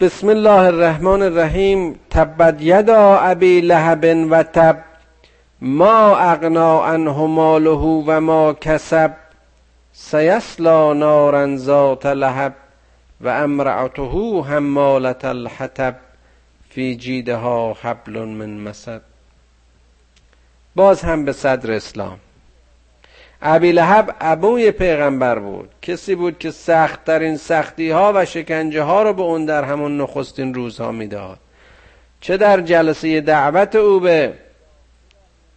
بسم الله الرحمن الرحیم. تبت یدا ابی لهب و تب. ما اغنا عنه ماله و ما کسب. سیسلا نارا ذات لهب و امرأته حمالة الحطب فی جیدها حبل من مسد. باز هم به صدر اسلام. ابی لهب ابوی پیغمبر بود. کسی بود که سختترین سختی ها و شکنجه ها رو به اون در همون نخستین روزها می‌داد. چه در جلسه دعوت او به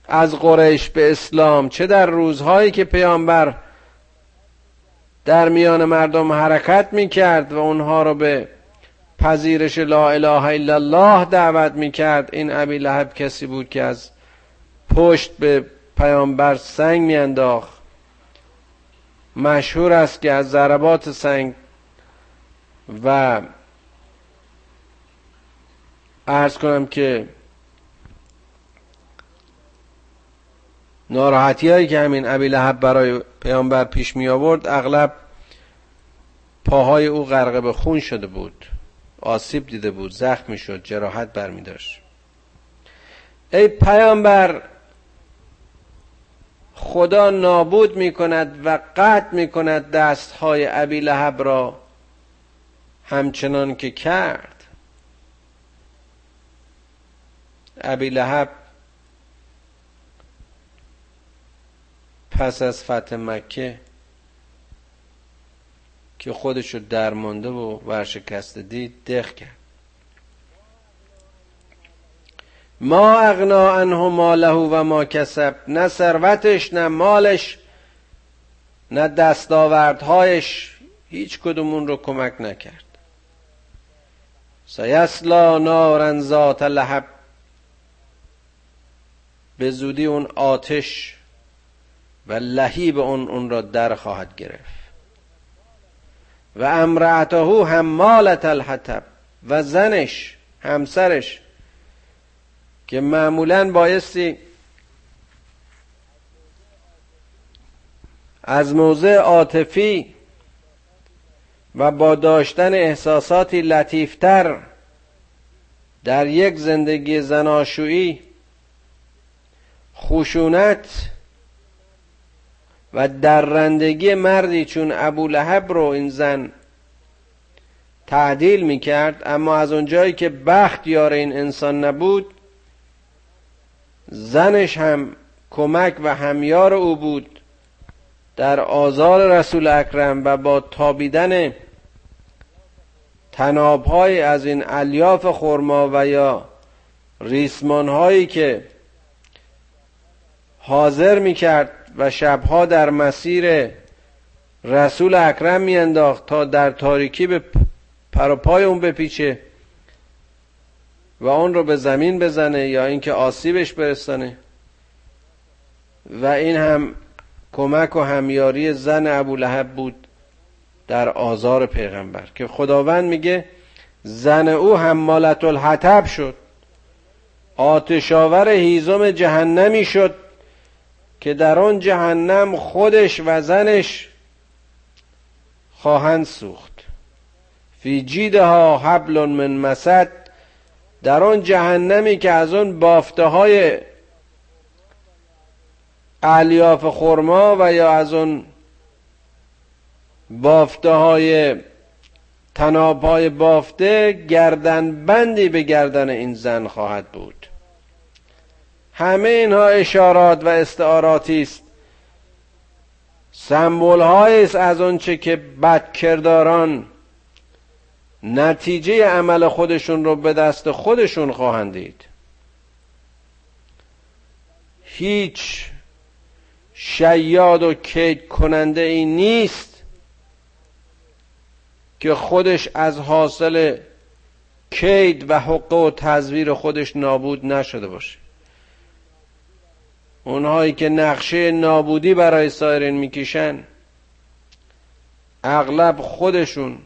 از قریش به اسلام چه در روزهایی که پیامبر در میان مردم حرکت می‌کرد و اونها رو به پذیرش لا اله الا الله دعوت می‌کرد این ابی لهب کسی بود که از پشت به پیامبر سنگ میانداخت. مشهور است که از ضربات سنگ و ارز کنم که ناراحتی هایی که همین ابی لهب برای پیامبر پیش می آورد اغلب پاهای او غرق به خون شده بود آسیب دیده بود زخم می شد جراحت برمی داشت ای پیامبر خدا نابود می کند و قطع می کند دست های ابی لهب را همچنان که کرد. ابی لهب پس از فتح مکه که خودشو درمانده و ورشکسته دید دق کرد. ما اغنا عنه ماله و ما کسب نه ثروتش نه مالش نه دستاوردهایش هیچ کدوم رو کمک نکرد. سیسلا نارن ذات لهب به زودی اون آتش و لهیب اون اون را در خواهد گرفت. و امرأته حمالت الحطب و زنش همسرش که معمولا بایستی از موضع عاطفی و با داشتن احساساتی لطیفتر در یک زندگی زناشویی خشونت و درندگی مردی چون ابو لهب رو این زن تعدیل می کرد اما از اونجایی که بخت یار این انسان نبود زنش هم کمک و همیار او بود در آزار رسول اکرم و با تابیدن تنابهای از این الیاف خرما و یا ریسمان هایی که حاضر می کرد و شبها در مسیر رسول اکرم میانداخت تا در تاریکی به پروپای اون بپیچه و اون رو به زمین بزنه یا اینکه آسیبش برسانه. و این هم کمک و همیاری زن ابو لهب بود در آزار پیغمبر که خداوند میگه زن او حمالت الحطب شد آتشاور هیزم جهنمی شد که در آن جهنم خودش و زنش خواهند سوخت. فی جیدها حبل من مسد در آن جهنمی که از آن بافته های الیاف خرما و یا از اون بافته های تناب های بافته گردن بندی به گردن این زن خواهد بود. همه اینها اشارات و استعاراتی است. سمبول است از آنچه که بدکرداران نتیجه عمل خودشون رو به دست خودشون خواهند دید. هیچ شیاد و کید کننده ای نیست که خودش از حاصل کید و حقوق و تزویر خودش نابود نشده باشه. اونهایی که نقشه نابودی برای سایرین می‌کشن اغلب خودشون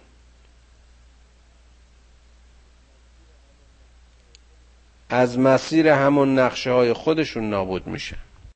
از مسیر همون نقشه های خودشون نابود میشن